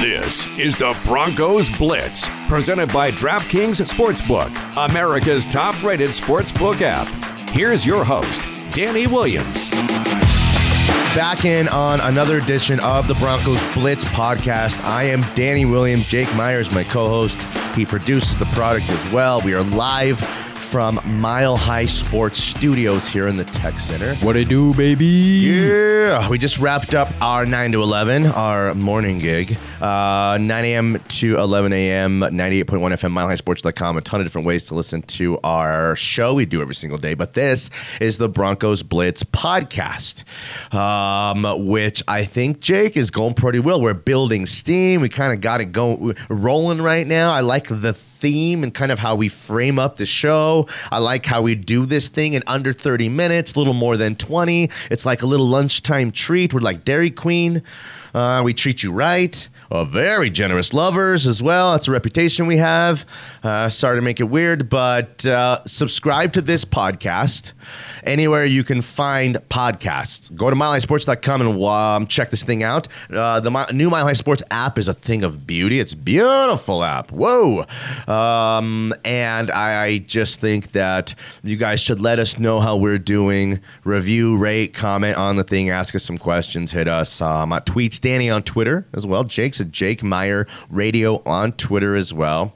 This is the Broncos Blitz, presented by DraftKings Sportsbook, America's top rated sportsbook app. Here's your host, Danny Williams. Back in on another edition of the Broncos Blitz podcast. I am Danny Williams. Jake Myers, my co host. He produces the product as well. We are live from Mile High Sports Studios here in the Tech Center. What it do, baby? Yeah, we just wrapped up our 9 to 11, our morning gig. Uh, 9 a.m. to 11 a.m., 98.1 FM, milehighsports.com. A ton of different ways to listen to our show we do every single day. But this is the Broncos Blitz podcast, um, which I think, Jake, is going pretty well. We're building steam. We kind of got it going, rolling right now. I like the theme and kind of how we frame up the show. I like how we do this thing in under 30 minutes, a little more than 20. It's like a little lunchtime treat. We're like Dairy Queen. Uh, we treat you right. Uh, very generous lovers as well. That's a reputation we have. Uh, sorry to make it weird, but uh, subscribe to this podcast anywhere you can find podcasts. Go to milehighsports.com and um, check this thing out. Uh, the Mi- new Mile High Sports app is a thing of beauty. It's beautiful app. Whoa. Um, and I, just think that you guys should let us know how we're doing. Review, rate, comment on the thing, ask us some questions, hit us. Um, at Tweets Danny on Twitter as well. Jake's at Jake Meyer Radio on Twitter as well.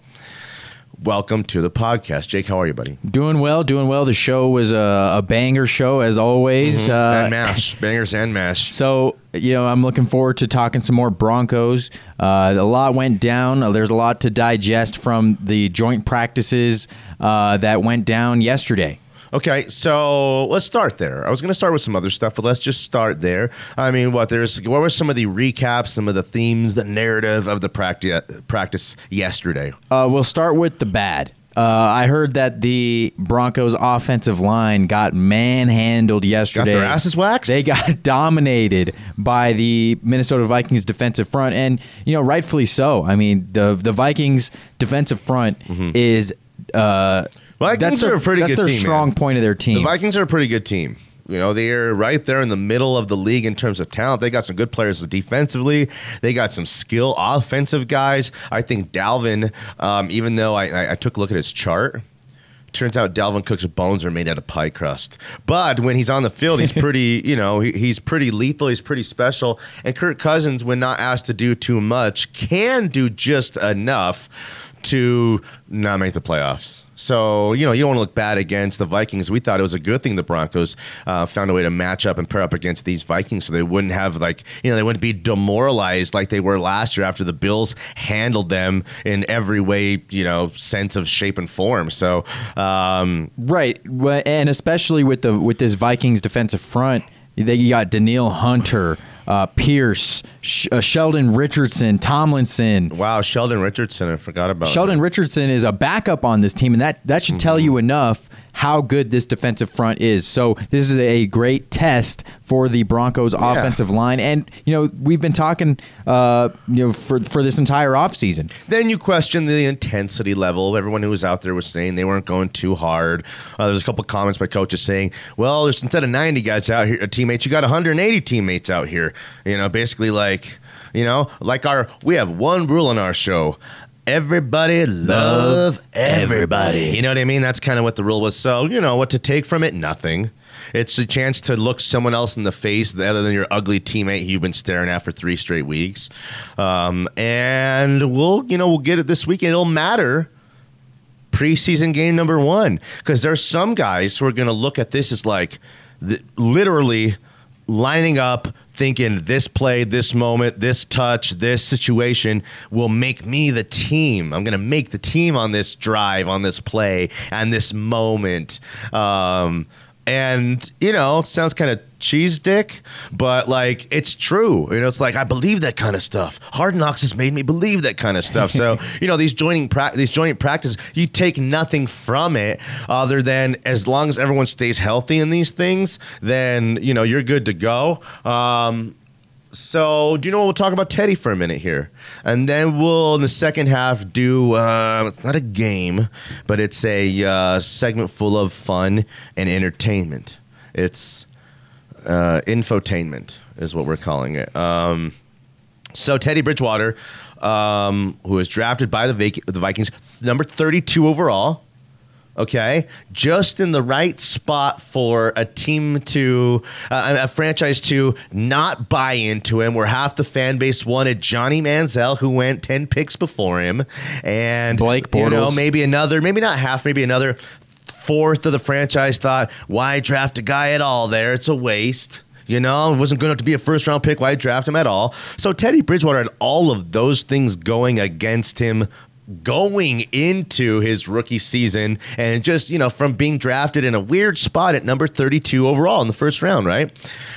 Welcome to the podcast. Jake, how are you, buddy? Doing well, doing well. The show was a, a banger show as always. Uh, and mash. Bangers and mash. So, you know, I'm looking forward to talking some more Broncos. Uh, a lot went down. Uh, There's a lot to digest from the joint practices uh, that went down yesterday. Okay, so let's start there. I was going to start with some other stuff, but let's just start there. I mean, what there's what were some of the recaps, some of the themes, the narrative of the practice practice yesterday? Uh, we'll start with the bad. Uh, I heard that the Broncos' offensive line got manhandled Got yesterday. their asses waxed. They got dominated by the Minnesota Vikings defensive front, and you know, rightfully so. I mean, the the Vikings defensive front is uh, Mm-hmm. Vikings that's their, are a pretty that's good their team, strong man. point of their team. the. Vikings are a pretty good team. You know, they're right there in the middle of the league in terms of talent. They got some good players defensively. They got some skill offensive guys. I think Dalvin, um, even though I, I, I took a look at his chart, Turns out Dalvin Cook's bones are made out of pie crust. But when he's on the field, he's pretty, you know, he, he's pretty lethal. He's pretty special. And Kirk Cousins, when not asked to do too much, can do just enough to not make the playoffs. So, you know, you don't want to look bad against the Vikings. We thought it was a good thing the Broncos uh, found a way to match up and pair up against these Vikings so they wouldn't have, like, you know, they wouldn't be demoralized like they were last year after the Bills handled them in every way, you know, sense of shape and form. So, um, Right, and especially with the with this Vikings defensive front, they got Danielle Hunter, uh, Pierce, Sh- uh, Sheldon Richardson, Tomlinson. wow, Sheldon Richardson, I forgot about Sheldon Richardson is a backup on this team, and that that should tell you enough how good this defensive front is. So this is a great test for the Broncos offensive line, and you know we've been talking, uh, you know, for for this entire offseason. Then you question the intensity level. Everyone who was out there was saying they weren't going too hard. Uh, there's a couple comments by coaches saying, "Well, there's instead of 90 guys out here, uh, teammates, you got 180 teammates out here." You know, basically like, you know, like our we have one rule in our show. Everybody love everybody. You know what I mean? That's kind of what the rule was. So, you know, what to take from it? Nothing. It's a chance to look someone else in the face other than your ugly teammate you've been staring at for three straight weeks. Um, and we'll, you know, we'll get it this weekend. It'll matter preseason game number one because there's some guys who are going to look at this as like th- literally lining up thinking this play this moment this touch this situation will make me the team. I'm going to make the team on this drive on this play and this moment. Um, and you know sounds kind of cheese dick but like it's true. You know it's like i believe that kind of stuff. Hard knocks has made me believe that kind of stuff. So you know these joining pra- these joint practices you take nothing from it other than as long as everyone stays healthy in these things then you know you're good to go. Um, so, do you know what? We'll talk about Teddy for a minute here. And then we'll, in the second half, do uh, not a game, but it's a uh, segment full of fun and entertainment. It's uh, infotainment, is what we're calling it. Um, So Teddy Bridgewater, um, who was drafted by the, Vic- the Vikings, number 32 overall. Okay, just in the right spot for a team to, uh, a franchise to not buy into him, where half the fan base wanted Johnny Manziel, who went ten picks before him, and Blake Bortles. you know, maybe another, maybe not half, maybe another fourth of the franchise thought, why draft a guy at all there? It's a waste. You know, it wasn't good enough to be a first round pick. Why draft him at all? So Teddy Bridgewater had all of those things going against him going into his rookie season and just, you know, from being drafted in a weird spot at number 32 overall in the first round, right?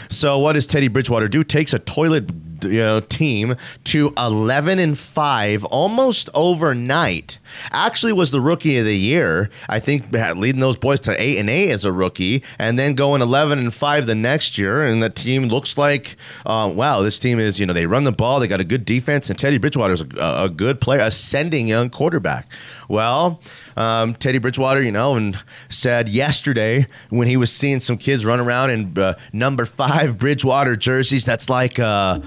So what does Teddy Bridgewater do? Takes a toilet you know team to 11 and 5 almost overnight actually was the rookie of the year i think leading those boys to 8 and 8 as a rookie and then going 11 and 5 the next year and the team looks like uh, wow this team is you know they run the ball they got a good defense and teddy bridgewater is a, a good player ascending young quarterback. Well um, Teddy Bridgewater, you know, and said yesterday when he was seeing some kids run around in uh, number five Bridgewater jerseys, that's like uh,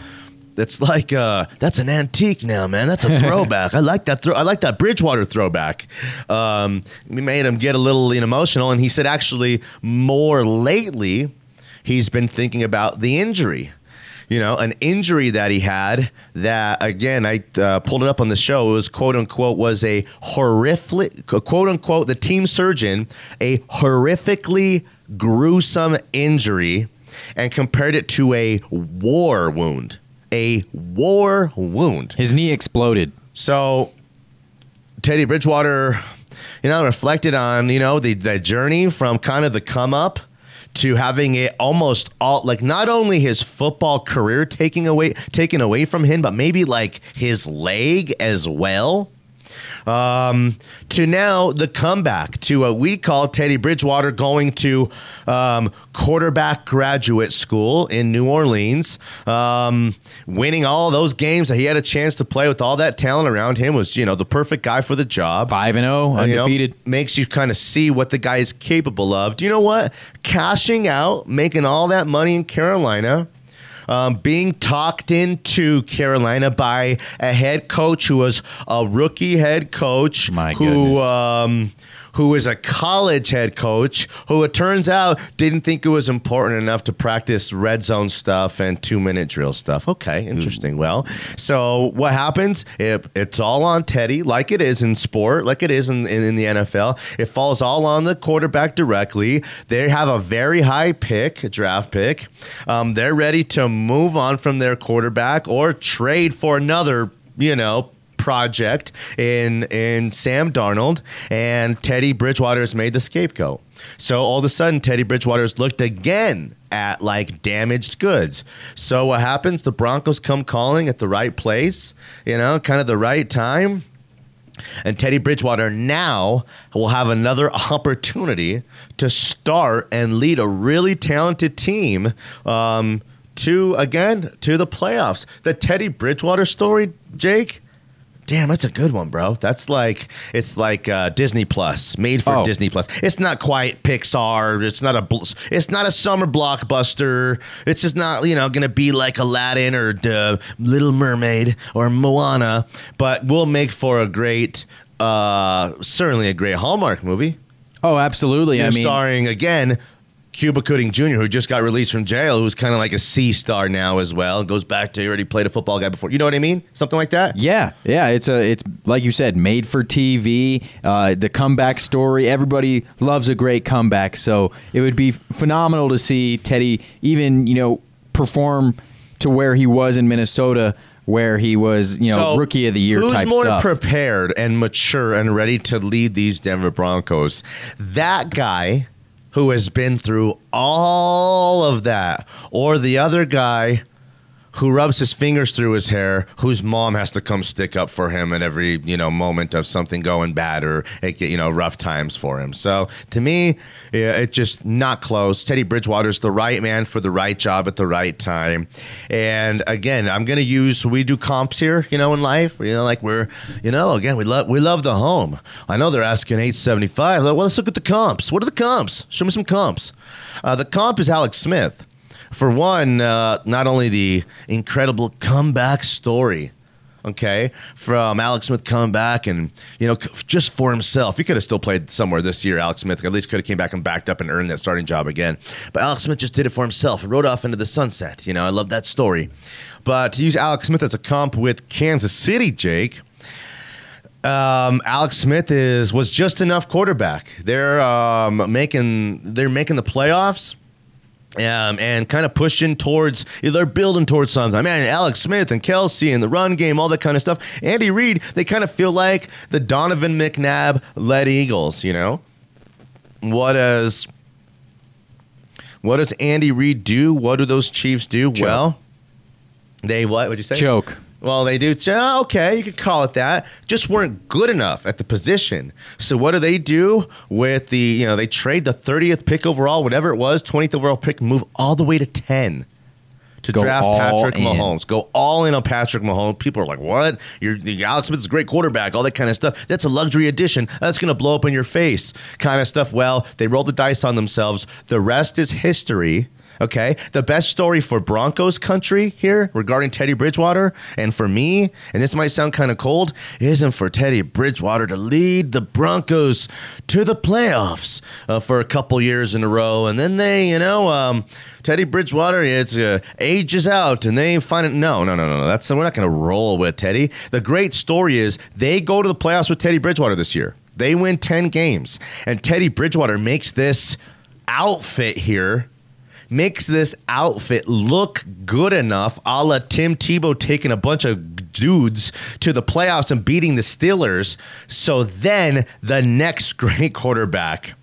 that's like uh, that's an antique now, man. That's a throwback. I like that. Throw- I like that Bridgewater throwback. Um, we made him get a little emotional, and he said actually more lately he's been thinking about the injury. You know, an injury that he had that again I uh, pulled it up on the show. It was quote unquote was a horrific quote unquote the team surgeon a horrifically gruesome injury and compared it to a war wound. A war wound. His knee exploded. So Teddy Bridgewater, you know, reflected on, you know, the, the journey from kind of the come up to having it almost all like not only his football career taking away taken away from him, but maybe like his leg as well. Um, to now the comeback to what we call Teddy Bridgewater going to um, quarterback graduate school in New Orleans, um, winning all those games that he had a chance to play with all that talent around him was you know the perfect guy for the job. 5 and 0, Uh, you know, undefeated. makes you kind of see what the guy is capable of. Do you know what? Cashing out, making all that money in Carolina, um, being talked into Carolina by a head coach who was a rookie head coach My who. goodness. Um, who is a college head coach who it turns out didn't think it was important enough to practice red zone stuff and two minute drill stuff. Okay, interesting. Well, so what happens? It, it's all on Teddy, like it is in sport, like it is in, in, in the NFL. It falls all on the quarterback directly. They have a very high pick, draft pick. Um, they're ready to move on from their quarterback or trade for another, you know, project in in Sam Darnold and Teddy Bridgewater has made the scapegoat. So all of a sudden Teddy Bridgewater's looked again at like damaged goods. So what happens? The Broncos come calling at the right place, you know, kind of the right time. And Teddy Bridgewater now will have another opportunity to start and lead a really talented team um, to, again, to the playoffs. The Teddy Bridgewater story, Jake, Damn, that's a good one, bro. That's like it's like uh, Disney Plus, made for Oh. Disney Plus. It's not quite Pixar. It's not a bl- it's not a summer blockbuster. It's just not you know gonna be like Aladdin or uh, Little Mermaid or Moana, but will make for a great, uh, certainly a great Hallmark movie. Oh, absolutely. I You're mean, starring again. Cuba Gooding Jr., who just got released from jail, who's kind of like a C star now as well. Goes back to he already played a football guy before. You know what I mean? Something like that. Yeah, yeah, it's a it's like you said, made for TV. Uh, the comeback story. Everybody loves a great comeback, so it would be phenomenal to see Teddy even you know perform to where he was in Minnesota, where he was you know So, rookie of the year type stuff. who's type more stuff. prepared and mature and ready to lead these Denver Broncos? That guy who has been through all of that, or the other guy who rubs his fingers through his hair, whose mom has to come stick up for him at every you know moment of something going bad or you know rough times for him. So to me, yeah, it just not close. Teddy Bridgewater's the right man for the right job at the right time. And again, I'm gonna use we do comps here, you know, in life. You know, like we're you know again we love we love the home. I know they're asking 875. Well, let's look at the comps. What are the comps? Show me some comps. Uh, the comp is Alex Smith. For one, uh, not only the incredible comeback story, okay, from Alex Smith coming back and you know just for himself. He could have still played somewhere this year. Alex Smith at least could have came back and backed up and earned that starting job again. But Alex Smith just did it for himself and rode off into the sunset. You know, I love that story. But to use Alex Smith as a comp with Kansas City, Jake. Um, Alex Smith is was just enough quarterback. They're um, making they're making the playoffs. Um, and kind of pushing towards, they're building towards something. Man, Alex Smith and Kelce and the run game, all that kind of stuff. Andy Reid, they kind of feel like the Donovan McNabb led Eagles, you know? What does what does Andy Reid do? What do those Chiefs do? Well, they what would you say? Choke. Well, they do. oh, Okay, you could call it that. Just weren't good enough at the position. So what do they do with the? You know, they trade the thirtieth pick overall, whatever it was, twentieth overall pick, move all the way to ten to Go draft Patrick in. Mahomes. Go all in on Patrick Mahomes. People are like, "What? You're Alex Smith's a great quarterback." All that kind of stuff. That's a luxury addition. That's going to blow up in your face, kind of stuff. Well, they rolled the dice on themselves. The rest is history. Okay, the best story for Broncos country here regarding Teddy Bridgewater, and for me, and this might sound kind of cold, isn't for Teddy Bridgewater to lead the Broncos to the playoffs uh, for a couple years in a row, and then they, you know, um, Teddy Bridgewater, it's uh, ages out, and they find it. No, no, no, no, no. That's we're not going to roll with Teddy. The great story is they go to the playoffs with Teddy Bridgewater this year. They win ten games, and Teddy Bridgewater makes this outfit here makes this outfit look good enough, a la Tim Tebow taking a bunch of dudes to the playoffs and beating the Steelers. So then the next great quarterback.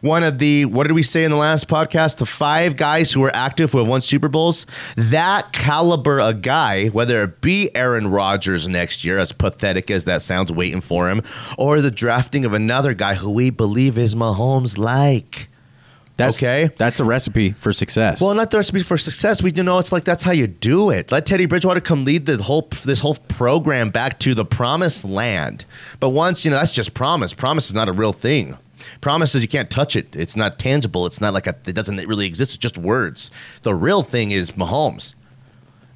One of the, what did we say in the last podcast? The five guys who are active who have won Super Bowls. That caliber of guy, whether it be Aaron Rodgers next year, as pathetic as that sounds, waiting for him, or the drafting of another guy who we believe is Mahomes like. That's Okay. That's a recipe for success. Well, not the recipe for success. We you know it's like that's how you do it. Let Teddy Bridgewater come lead the whole this whole program back to the promised land. But once you know that's just promise. Promise is not a real thing. Promise is you can't touch it. It's not tangible. It's not like a, it doesn't really exist. It's just words. The real thing is Mahomes.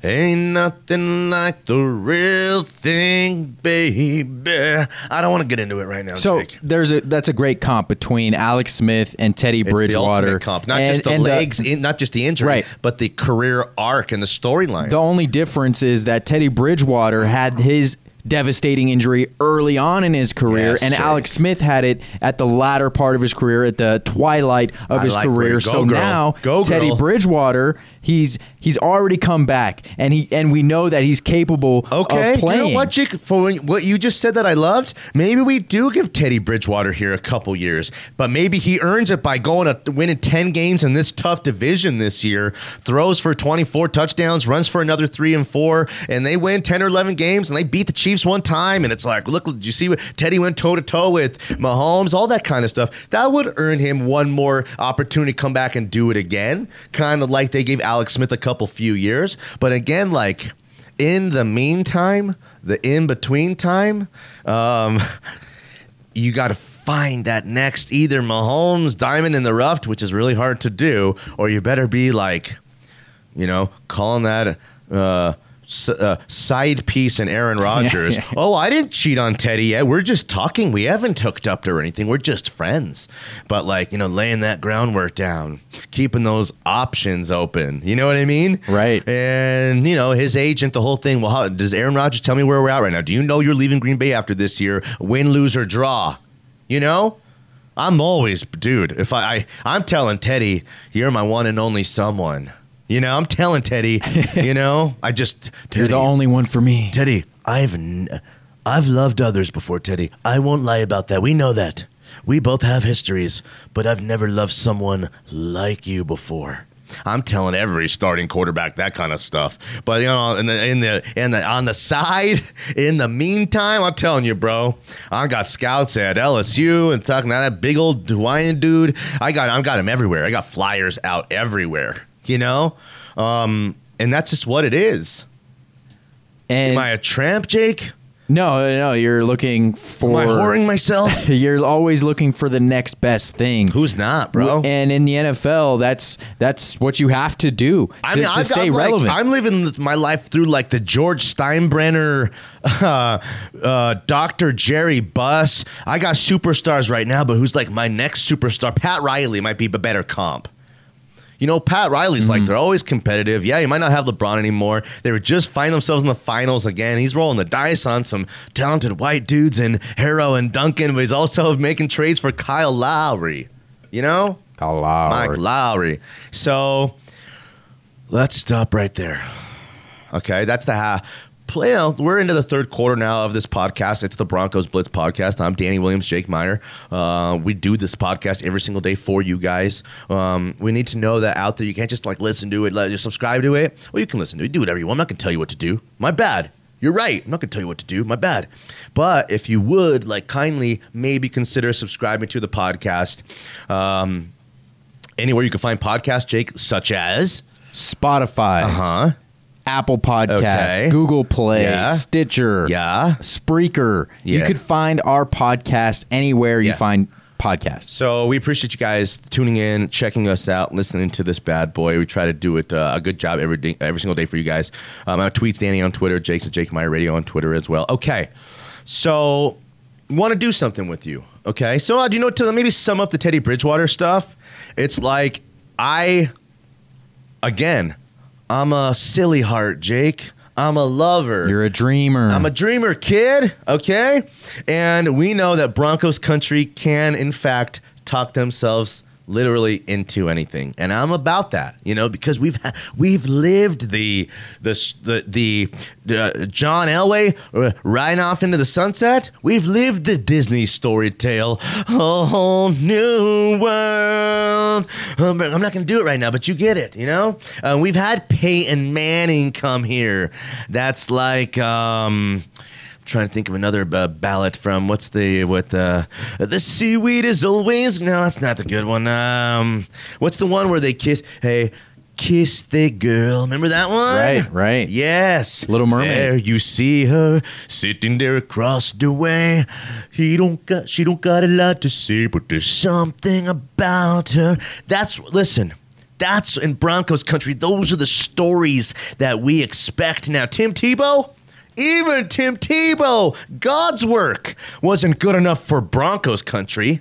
Ain't nothing like the real thing, baby. I don't want to get into it right now. So Jake. there's a that's a great comp between Alex Smith and Teddy It's Bridgewater. the comp, not And- just the legs, in, not just the injury, Right. but the career arc and the storyline. The only difference is that Teddy Bridgewater had his devastating injury early on in his career, Yes, and. Alex Smith had it at the latter part of his career, at the twilight of I his like career. go, so girl. now Go, Teddy. Bridgewater, he's he's already come back, and he and we know that he's capable Okay, of playing. you know what, Jake? For what you just said that I loved, maybe we do give Teddy Bridgewater here a couple years, but maybe he earns it by going to winning ten games in this tough division this year. Throws for twenty four touchdowns, runs for another three and four, and they win ten or eleven games, and they beat the Chiefs one time, and it's like, look, did you see what Teddy went toe to toe with Mahomes, all that kind of stuff. That would earn him one more opportunity to come back and do it again, kind of like they gave Alex Smith a couple few years. But again, like in the meantime, the in between time, um, you got to find that next either Mahomes diamond in the rough, which is really hard to do, or you better be like, you know, calling that. Uh, uh, side piece and Aaron Rodgers. yeah. Oh, I didn't cheat on Teddy yet. We're just talking. We haven't hooked up or anything. We're just friends. But like, you know, laying that groundwork down, keeping those options open. You know what I mean? Right. And you know, his agent, the whole thing. Well, how, does Aaron Rodgers tell me where we're at right now? Do you know you're leaving Green Bay after this year? Win, lose, or draw? You know. I'm always, dude. If I, I I'm telling Teddy, you're my one and only someone. You know, I'm telling Teddy. you know, I just You're the only one for me. Teddy, I've n- I've loved others before, Teddy. I won't lie about that. We know that. We both have histories, but I've never loved someone like you before. I'm telling every starting quarterback that kind of stuff. But you know, in the in the in the on the side, in the meantime, I'm telling you, bro, I got scouts at LSU and talking to that big old Hawaiian dude. I got I got him everywhere. I got flyers out everywhere. You know, um, and that's just what it is. And Am I a tramp, Jake? No, no, you're looking for. Am I whoring myself? You're always looking for the next best thing. Who's not, bro? And in the NFL, that's that's what you have to do to, I mean, to stay like, relevant. I'm living my life through like the George Steinbrenner, uh, uh, Dr. Jerry Buss. I got superstars right now, but who's like my next superstar? Pat Riley might be a better comp. You know, Pat Riley's like mm-hmm. they're always competitive. Yeah, you might not have LeBron anymore. They would just find themselves in the finals again. He's rolling the dice on some talented white dudes and Herro and Duncan, but he's also making trades for Kyle Lowry. You know? Kyle Lowry. Mike Lowry. So let's stop right there. Okay, that's the half. Play out. We're into the third quarter now of this podcast. It's the Broncos Blitz podcast. I'm Danny Williams, Jake Meyer. Uh, we do this podcast every single day for you guys. Um, we need to know that out there. You can't just like listen to it, let just subscribe to it. Well, you can listen to it, do whatever you want. I'm not gonna tell you what to do. My bad. You're right. I'm not gonna tell you what to do. My bad. But if you would like kindly maybe consider subscribing to the podcast. Um, anywhere you can find podcasts, Jake, such as Spotify, Uh huh? Apple Podcasts, Okay. Google Play, Yeah. Stitcher, Yeah. Spreaker. You could find our podcast anywhere you Yeah. find podcasts. So we appreciate you guys tuning in, checking us out, listening to this bad boy. We try to do it uh, a good job every day, every single day for you guys. Um, our tweets, Danny on Twitter, Jake's at Jake Meyer Radio on Twitter as well. Okay, so want to do something with you. Okay, so uh, do you know to maybe sum up the Teddy Bridgewater stuff? It's like I, again, I'm a silly heart, Jake. I'm a lover. You're a dreamer. I'm a dreamer, kid. Okay, and we know that Broncos country can, in fact, talk themselves literally into anything, and I'm about that. You know, because we've we've lived the the the, the uh, John Elway uh, riding off into the sunset. We've lived the Disney story tale, a whole new world. I'm not to do it right now, but you get it. You know, uh, we've had Peyton Manning come here. That's like. Um, trying to think of another uh, ballot from what's the what uh, the seaweed is always no that's not the good one um what's the one where they kiss hey kiss the girl remember that one Right, right. yes Little Mermaid. there you see her sitting there across the way he don't got she don't got a lot to say but there's something about her that's listen that's in Broncos country. Those are the stories that we expect now. Tim Tebow, even Tim Tebow, God's work wasn't good enough for Broncos country.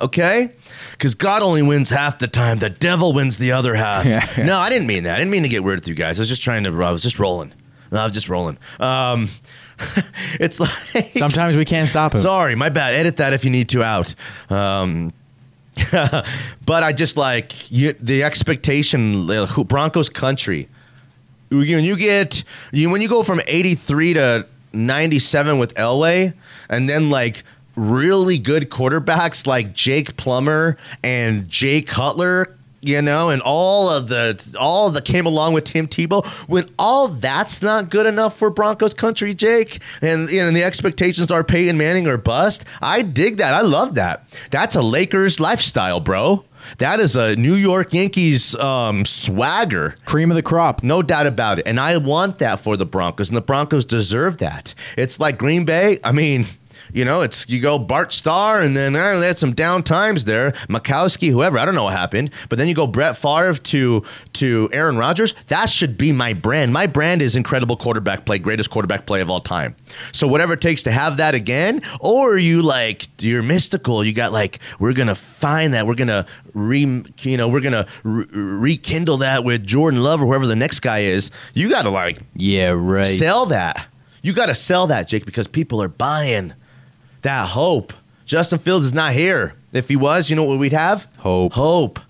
Okay? Because God only wins half the time. The devil wins the other half. Yeah. No, I didn't mean that. I didn't mean to get weird with you guys. I was just trying to, I was just rolling. I was just rolling. Um, it's like. Sometimes we can't stop him. Sorry, my bad. Edit that if you need to out. Um, but I just like you, the expectation. Broncos country. When you get you when you go from eighty three to ninety seven with Elway, and then like really good quarterbacks like Jake Plummer and Jay Cutler. You know, and all of the all that came along with Tim Tebow. When all that's not good enough for Broncos country, Jake, and you know, and the expectations are Peyton Manning or bust. I dig that. I love that. That's a Lakers lifestyle, bro. That is a New York Yankees um, swagger. Cream of the crop. No doubt about it. And I want that for the Broncos, and the Broncos deserve that. It's like Green Bay. I mean, you know, it's you go Bart Starr, and then I know, they had some down times there. Majkowski, whoever, I don't know what happened. But then you go Brett Favre to to Aaron Rodgers. That should be my brand. My brand is incredible quarterback play, greatest quarterback play of all time. So whatever it takes to have that again, or you like you're mystical. You got like we're gonna find that. We're gonna re, you know, we're gonna re- rekindle that with Jordan Love or whoever the next guy is. You got to like Yeah, right. sell that. You got to sell that, Jake, because people are buying that hope. Justin Fields is not here. If he was, you know what we'd have? Hope. Hope.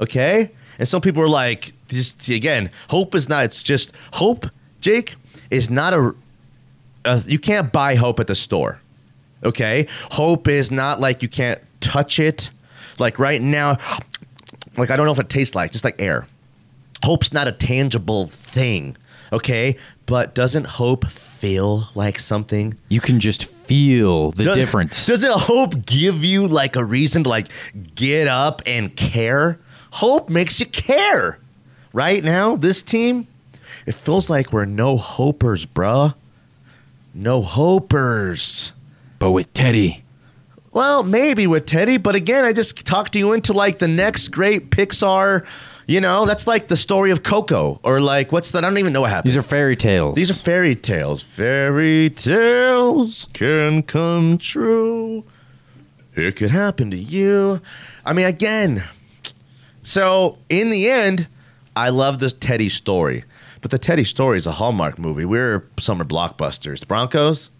Okay? And some people are like, just again, hope is not, it's just hope, Jake, is not a, a you can't buy hope at the store. Okay? Hope is not like you can't touch it. Like right now, like I don't know if it tastes like, just like air hope's not a tangible thing, okay? But doesn't hope feel like something? You can just feel the Does- difference. Doesn't hope give you like a reason to like get up and care? Hope makes you care. Right now, this team, it feels like we're no hopers, bruh. no hopers. But with Teddy, Well, maybe with Teddy, but again, I just talked to you into like the next great Pixar. You know, that's like the story of Coco, or like what's that? I don't even know what happened. these are fairy tales. These are fairy tales. Fairy tales can come true. It could happen to you. I mean, again. So in the end, I love this Teddy story, but the Teddy story is a Hallmark movie. We're summer blockbusters. Broncos.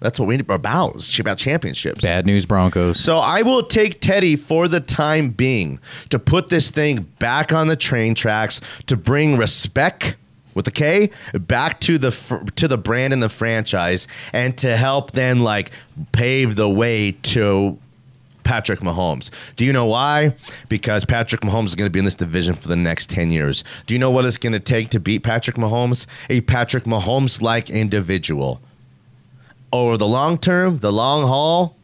That's what we're about. It's about championships. bad news Broncos. So I will take Teddy for the time being to put this thing back on the train tracks to bring respect with the K back to the to the brand and the franchise and to help then like pave the way to Patrick Mahomes. Do you know why? Because Patrick Mahomes is going to be in this division for the next 10 years. Do you know what it's going to take to beat Patrick Mahomes? A Patrick Mahomes like individual. Over the long term, the long haul,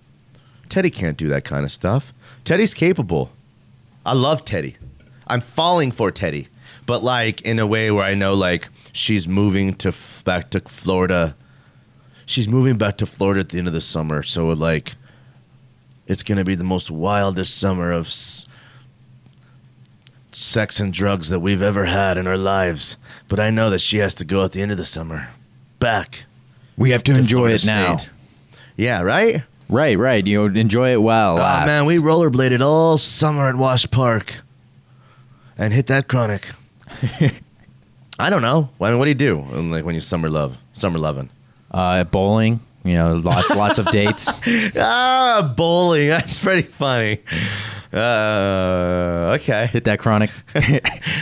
Teddy can't do that kind of stuff. Teddy's capable. I love Teddy. I'm falling for Teddy, but like in a way where I know like she's moving to f- back to Florida. She's moving back to Florida at the end of the summer, so like it's gonna be the most wildest summer of s- sex and drugs that we've ever had in our lives. But I know that she has to go at the end of the summer, back. We have to enjoy it now. Yeah, right. Right, right. You know, enjoy it well. Oh lasts. man, we rollerbladed all summer at Wash Park and hit that chronic. I don't know. I mean, what do you do? um, Like when you summer love, summer loving. uh, bowling. You know, lots lots of dates. Ah, bowling. That's pretty funny. Uh, okay. Hit that chronic.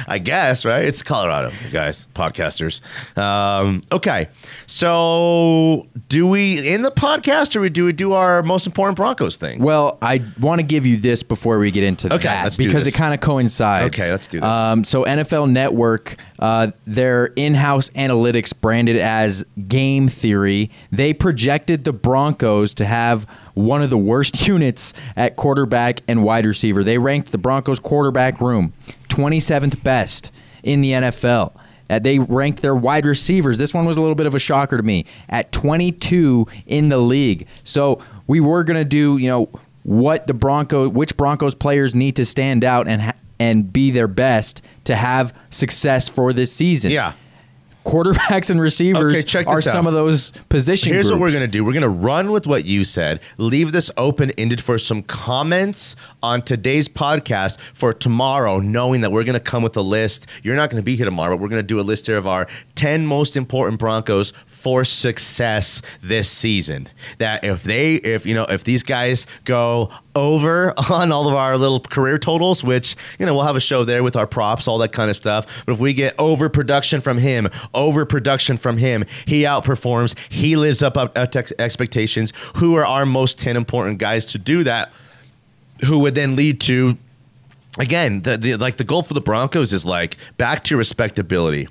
I guess, right? It's Colorado, guys, podcasters. Um, okay. So, do we in the podcast or do we do our most important Broncos thing? Well, I want to give you this before we get into Okay, that because it kind of coincides. Okay, let's do this. Um, so NFL Network, uh, their in-house analytics branded as Game Theory, they projected the Broncos to have one of the worst units at quarterback and wide receiver. They ranked the Broncos quarterback room 27th best in the NFL. Uh, they ranked their wide receivers. This one was a little bit of a shocker to me at 22 in the league. So we were going to do, you know, what the Broncos, which Broncos players need to stand out and ha- and be their best to have success for this season. yeah. Quarterbacks and receivers Okay, check are this some of those position. Here's what we're going to do. We're going to run with what you said, leave this open ended for some comments on today's podcast for tomorrow, knowing that we're going to come with a list. You're not going to be here tomorrow, but we're going to do a list here of our 10 most important Broncos for success this season. That if they, if, you know, if these guys go over on all of our little career totals, which, you know, we'll have a show there with our props, all that kind of stuff. But if we get overproduction from him, overproduction from him, he outperforms, he lives up, up, to expectations. Who are our most 10 important guys to do that? Who would then lead to, again, the, the, like the goal for the Broncos is like back to respectability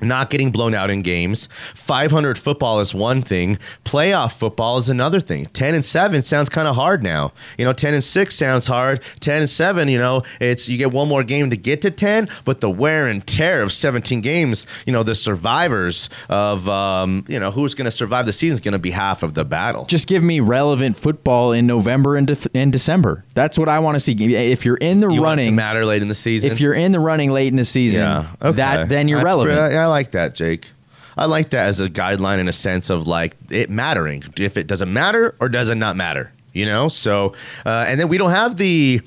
not getting blown out in games. 500 football is one thing. Playoff football is another thing. 10 and 7 sounds kind of hard now. You know, 10 and 6 sounds hard. 10 and 7, you know, it's you get one more game to get to 10, but the wear and tear of 17 games, you know, the survivors of um, you know, who's going to survive the season is going to be half of the battle. Just give me relevant football in November and, and December. That's what I want to see. If you're in the you want it to running, matter late in the season. if you're in the running late in the season, Yeah. Okay. that then you're That's relevant. great. I, I like that, Jake. I like that as a guideline in a sense of like it mattering. If it doesn't matter or does it not matter, you know. So, uh, and then we don't have the.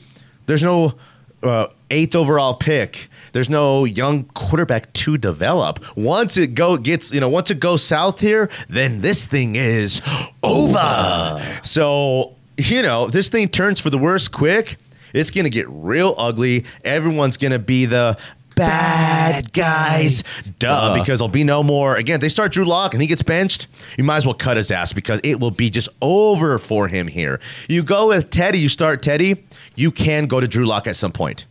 There's no uh, eighth overall pick. There's no young quarterback to develop. Once it go gets, you know, once it goes south here, then this thing is over. So, you know, this thing turns for the worst quick. It's gonna get real ugly. Everyone's gonna be the bad guys. Duh, because there'll be no more. Again, if they start Drew Lock and he gets benched, you might as well cut his ass because it will be just over for him here. You go with Teddy, you start Teddy, you can go to Drew Lock at some point.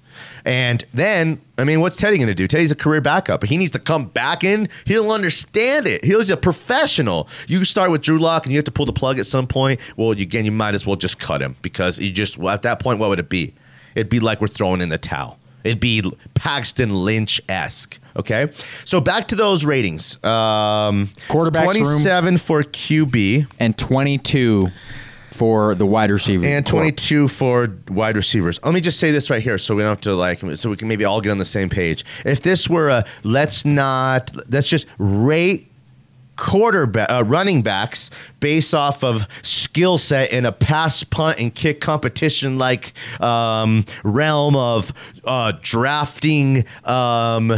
And then, I mean, what's Teddy going to do? Teddy's a career backup. But he needs to come back in. He'll understand it. He's a professional. You start with Drew Lock and you have to pull the plug at some point. Well, again, you might as well just cut him because you just, well, at that point, what would it be? It'd be like we're throwing in the towel. It'd be Paxton Lynch esque. Okay, so back to those ratings. Um, Quarterbacks room- twenty-seven for QB and 22 for the wide receiver. and corps. 22 for wide receivers. Let me just say this right here, so we don't have to like, so we can maybe all get on the same page. If this were a let's not, let's just rate quarterback uh, running backs based off of skill set in a pass punt and kick competition like um, realm of uh, drafting um,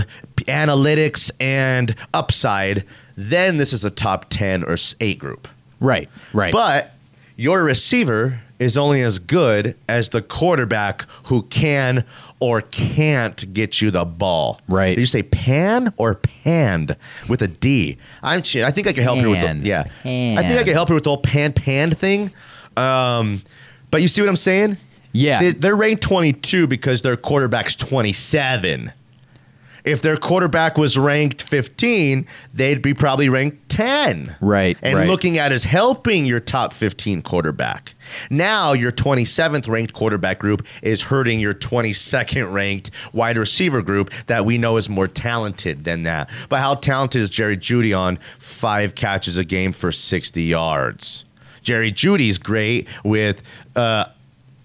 analytics and upside then this is a top 10 or 8 group Right, right. but your receiver is only as good as the quarterback who can or can't get you the ball. Right. Did you say pan or panned with a D? I'm. I think I can help you with the yeah. Pan. I think I can help you with the whole pan pan thing. Um, but you see what I'm saying? Yeah. They, they're ranked 22 because their quarterback's 27. If their quarterback was ranked 15, they'd be probably ranked 10. Right, And right. looking at is helping your top 15 quarterback. Now, your 27th ranked quarterback group is hurting your 22nd ranked wide receiver group that we know is more talented than that. But how talented is Jerry Jeudy on five catches a game for 60 yards? Jerry Jeudy's great with uh,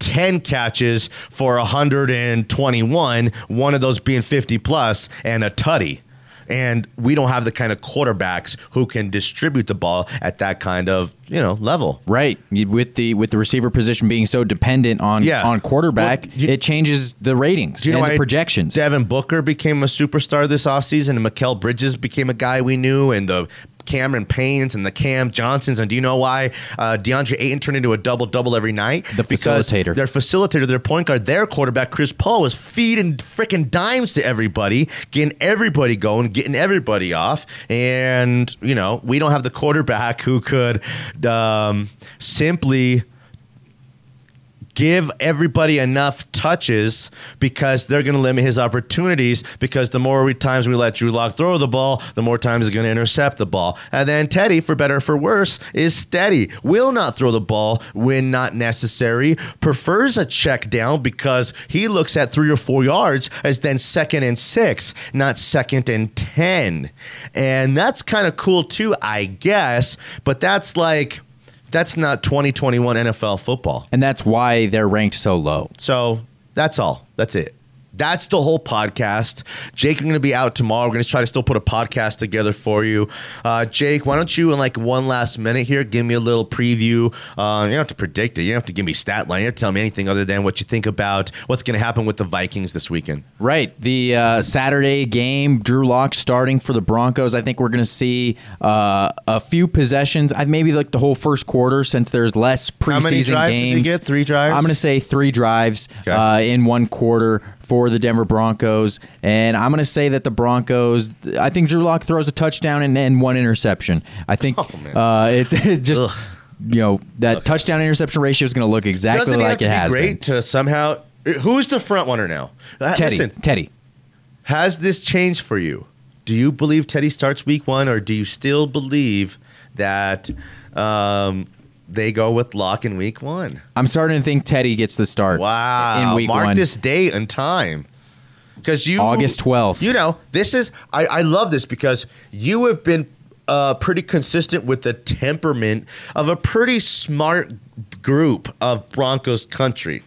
10 catches for 121, one of those being 50 plus, and a tutty. And we don't have the kind of quarterbacks who can distribute the ball at that kind of, you know, level. Right, with the with the receiver position being so dependent on Yeah. on quarterback, Well, you- it changes the ratings you know and the projections. Devin Booker became a superstar this offseason and Mikal Bridges became a guy we knew and the Cameron Paynes and the Cam Johnsons. And do you know why uh, DeAndre Ayton turned into a double double every night? The Because facilitator. Their facilitator, their point guard, their quarterback, Chris Paul, was feeding freaking dimes to everybody, getting everybody going, getting everybody off. And, you know, we don't have the quarterback who could um, simply give everybody enough touches because they're going to limit his opportunities because the more times we let Drew Lock throw the ball, the more times he's going to intercept the ball. And then Teddy, for better or for worse, is steady. Will not throw the ball when not necessary. Prefers a check down because he looks at three or four yards as then second and six, not second and 10. And that's kind of cool too, I guess. But that's like, that's not 2021 NFL football. and that's why they're ranked so low. So that's all. That's it. That's the whole podcast. Jake, I'm going to be out tomorrow. We're going to try to still put a podcast together for you. Uh, Jake, why don't you, in like one last minute here, give me a little preview? Uh, you don't have to predict it. You don't have to give me stat line. You don't have to tell me anything other than what you think about what's going to happen with the Vikings this weekend. Right. The uh, Saturday game, Drew Lock starting for the Broncos. I think we're going to see uh, a few possessions. I've maybe like the whole first quarter since there's less preseason How many drives did games. you get? Three drives? I'm going to say three drives Okay. uh, in one quarter for the Denver Broncos, and I'm going to say that the Broncos. I think Drew Lock throws a touchdown and, and one interception. I think Oh, uh, it's, it's just. Ugh. You know that touchdown interception ratio is going to look exactly Doesn't it like it be has great been. to somehow. Who's the front runner now? Uh, Teddy, Listen, Teddy. Has this changed for you? Do you believe Teddy starts week one, or do you still believe that um, they go with Lock in week one? I'm starting to think Teddy gets the start. Wow. in week Mark one. this date and time. Because you August 12th. You know, this is I, I love this because you have been uh, pretty consistent with the temperament of a pretty smart group of Broncos country.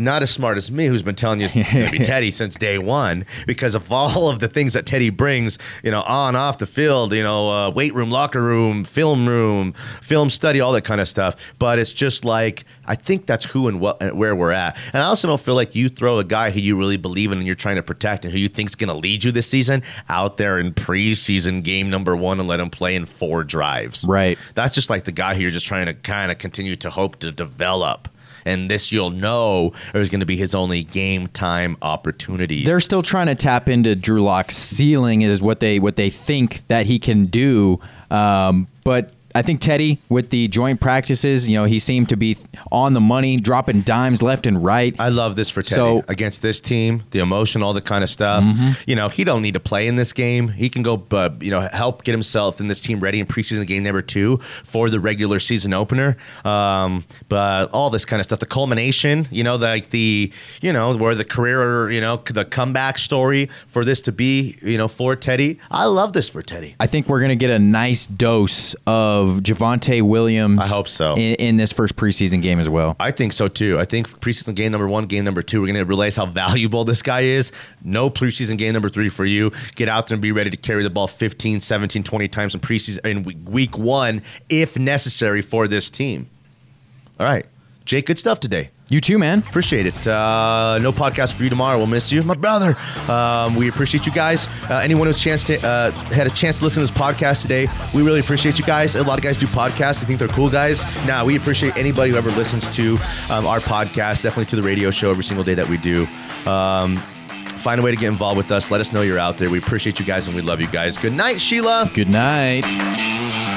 Not as smart as me, who's been telling you it's going to be Teddy since day one, because of all of the things that Teddy brings, you know, on off the field, you know, uh, weight room, locker room, film room, film study, all that kind of stuff. But it's just like I think that's who and what and where we're at. And I also don't feel like you throw a guy who you really believe in and you're trying to protect and who you think's going to lead you this season out there in preseason game number one and let him play in four drives. Right. That's just like the guy who you're just trying to kind of continue to hope to develop. And this you'll know is going to be his only game time opportunity. They're still trying to tap into Drew Lock's ceiling is what they what they think that he can do. Um, but I think Teddy with the joint practices, you know, he seemed to be on the money, dropping dimes left and right. I love this for Teddy So- against this team, the emotion, all the kind of stuff. You know, he don't need to play in this game. He can go, uh, you know, help get himself and this team ready in preseason game number two for the regular season opener. Um, but all this kind of stuff, the culmination, you know, like the, you know, where the career, you know, the comeback story for this to be, you know, for Teddy. I love this for Teddy. I think we're going to get a nice dose of Javonte Williams. I hope so. In, in this first preseason game as well. I think so too. I think preseason game number one, game number two, we're going to realize how valuable this guy is. No preseason game number three for you. Get out there and be ready to carry the ball 15, 17, 20 times in preseason in week one if necessary for this team. All right. Jake, good stuff today. You too, man. Appreciate it. Uh, no podcast for you tomorrow. We'll miss you, my brother. Um, we appreciate you guys. Uh, anyone who's chance to, uh, had a chance to listen to this podcast today, we really appreciate you guys. A lot of guys do podcasts. They think they're cool guys. Now we appreciate anybody who ever listens to um, our podcast. Definitely to the radio show every single day that we do. Um, find a way to get involved with us. Let us know you're out there. We appreciate you guys and we love you guys. Good night, Sheila. Good night.